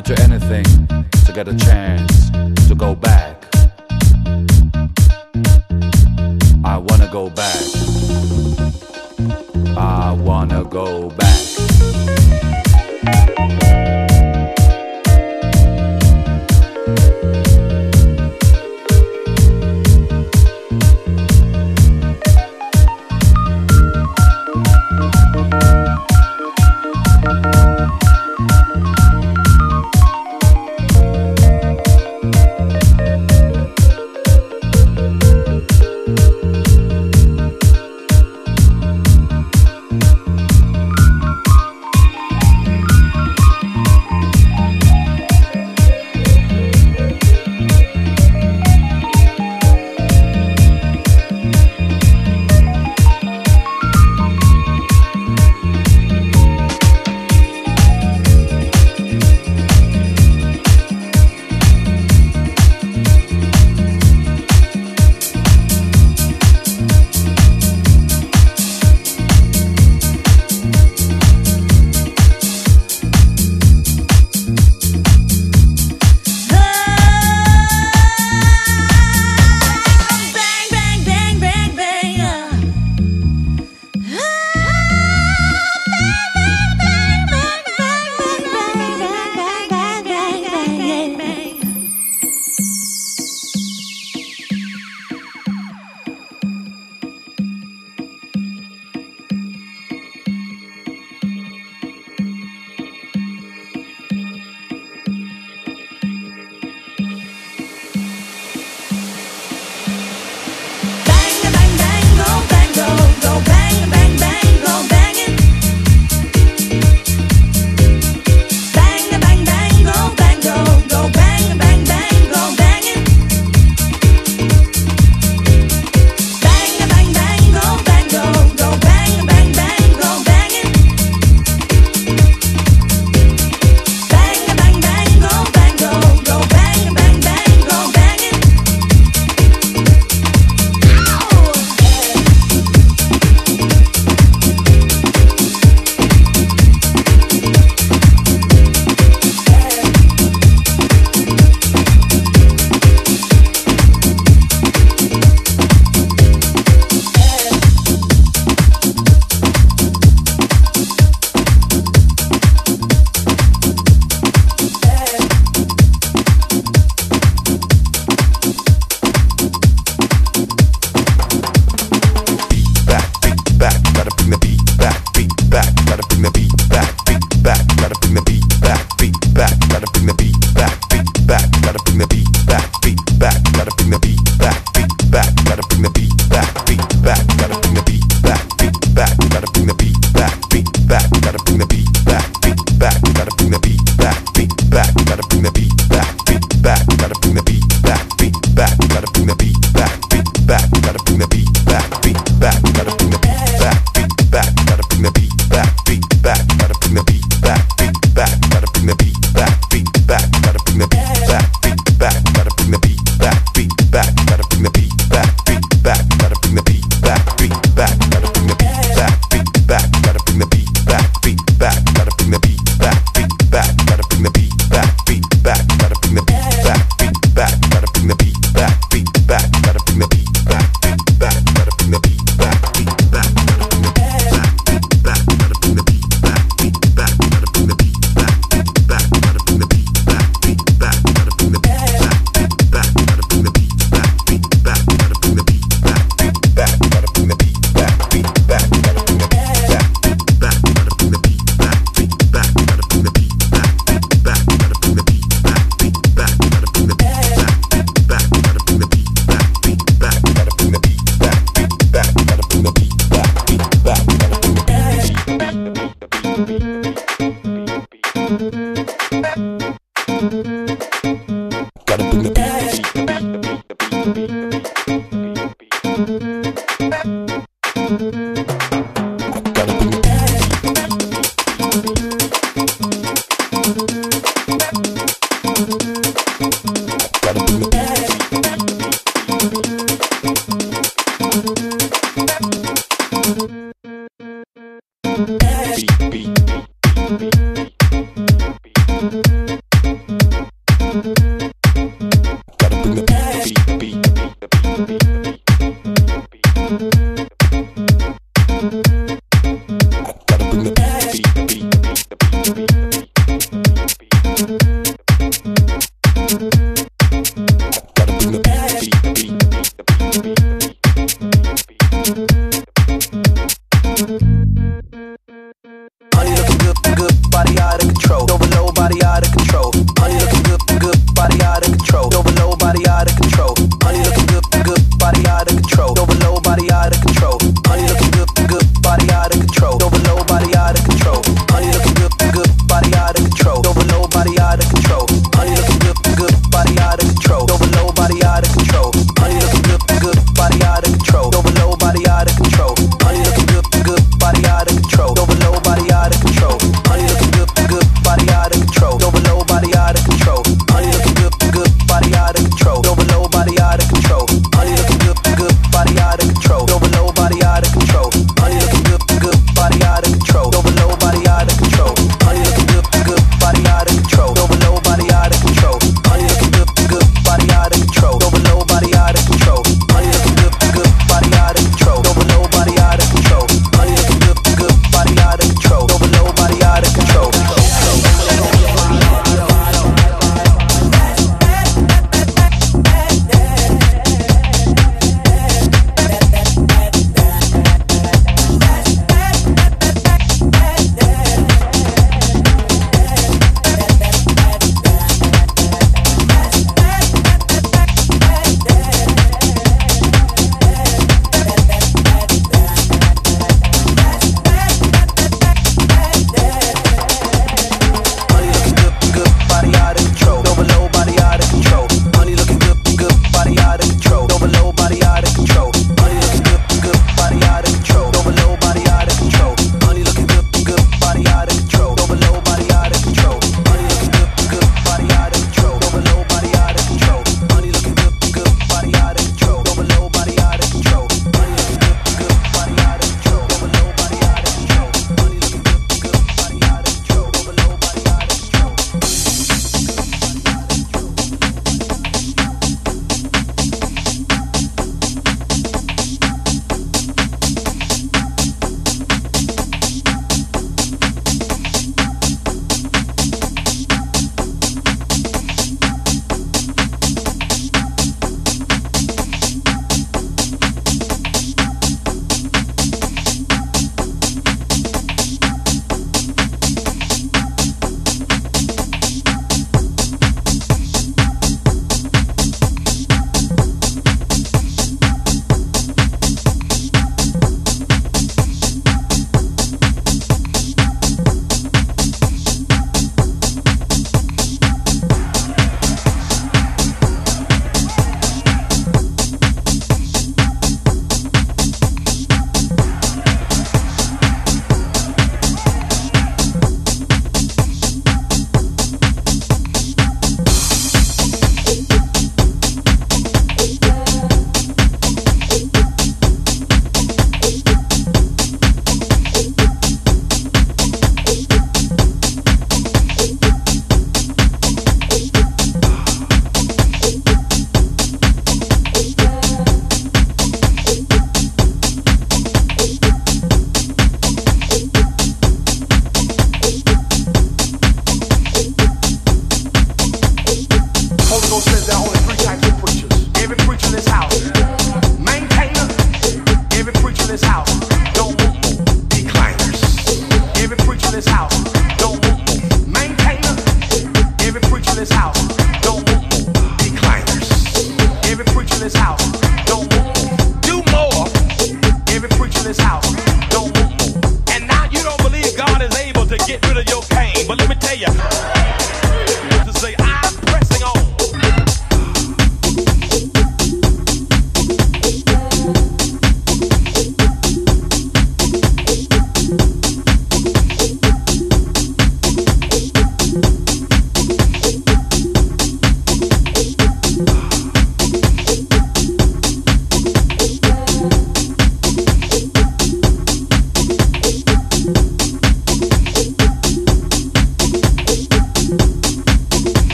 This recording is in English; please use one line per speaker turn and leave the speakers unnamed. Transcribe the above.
do to anything to get a chance to go back.
I wanna go back. I wanna go back.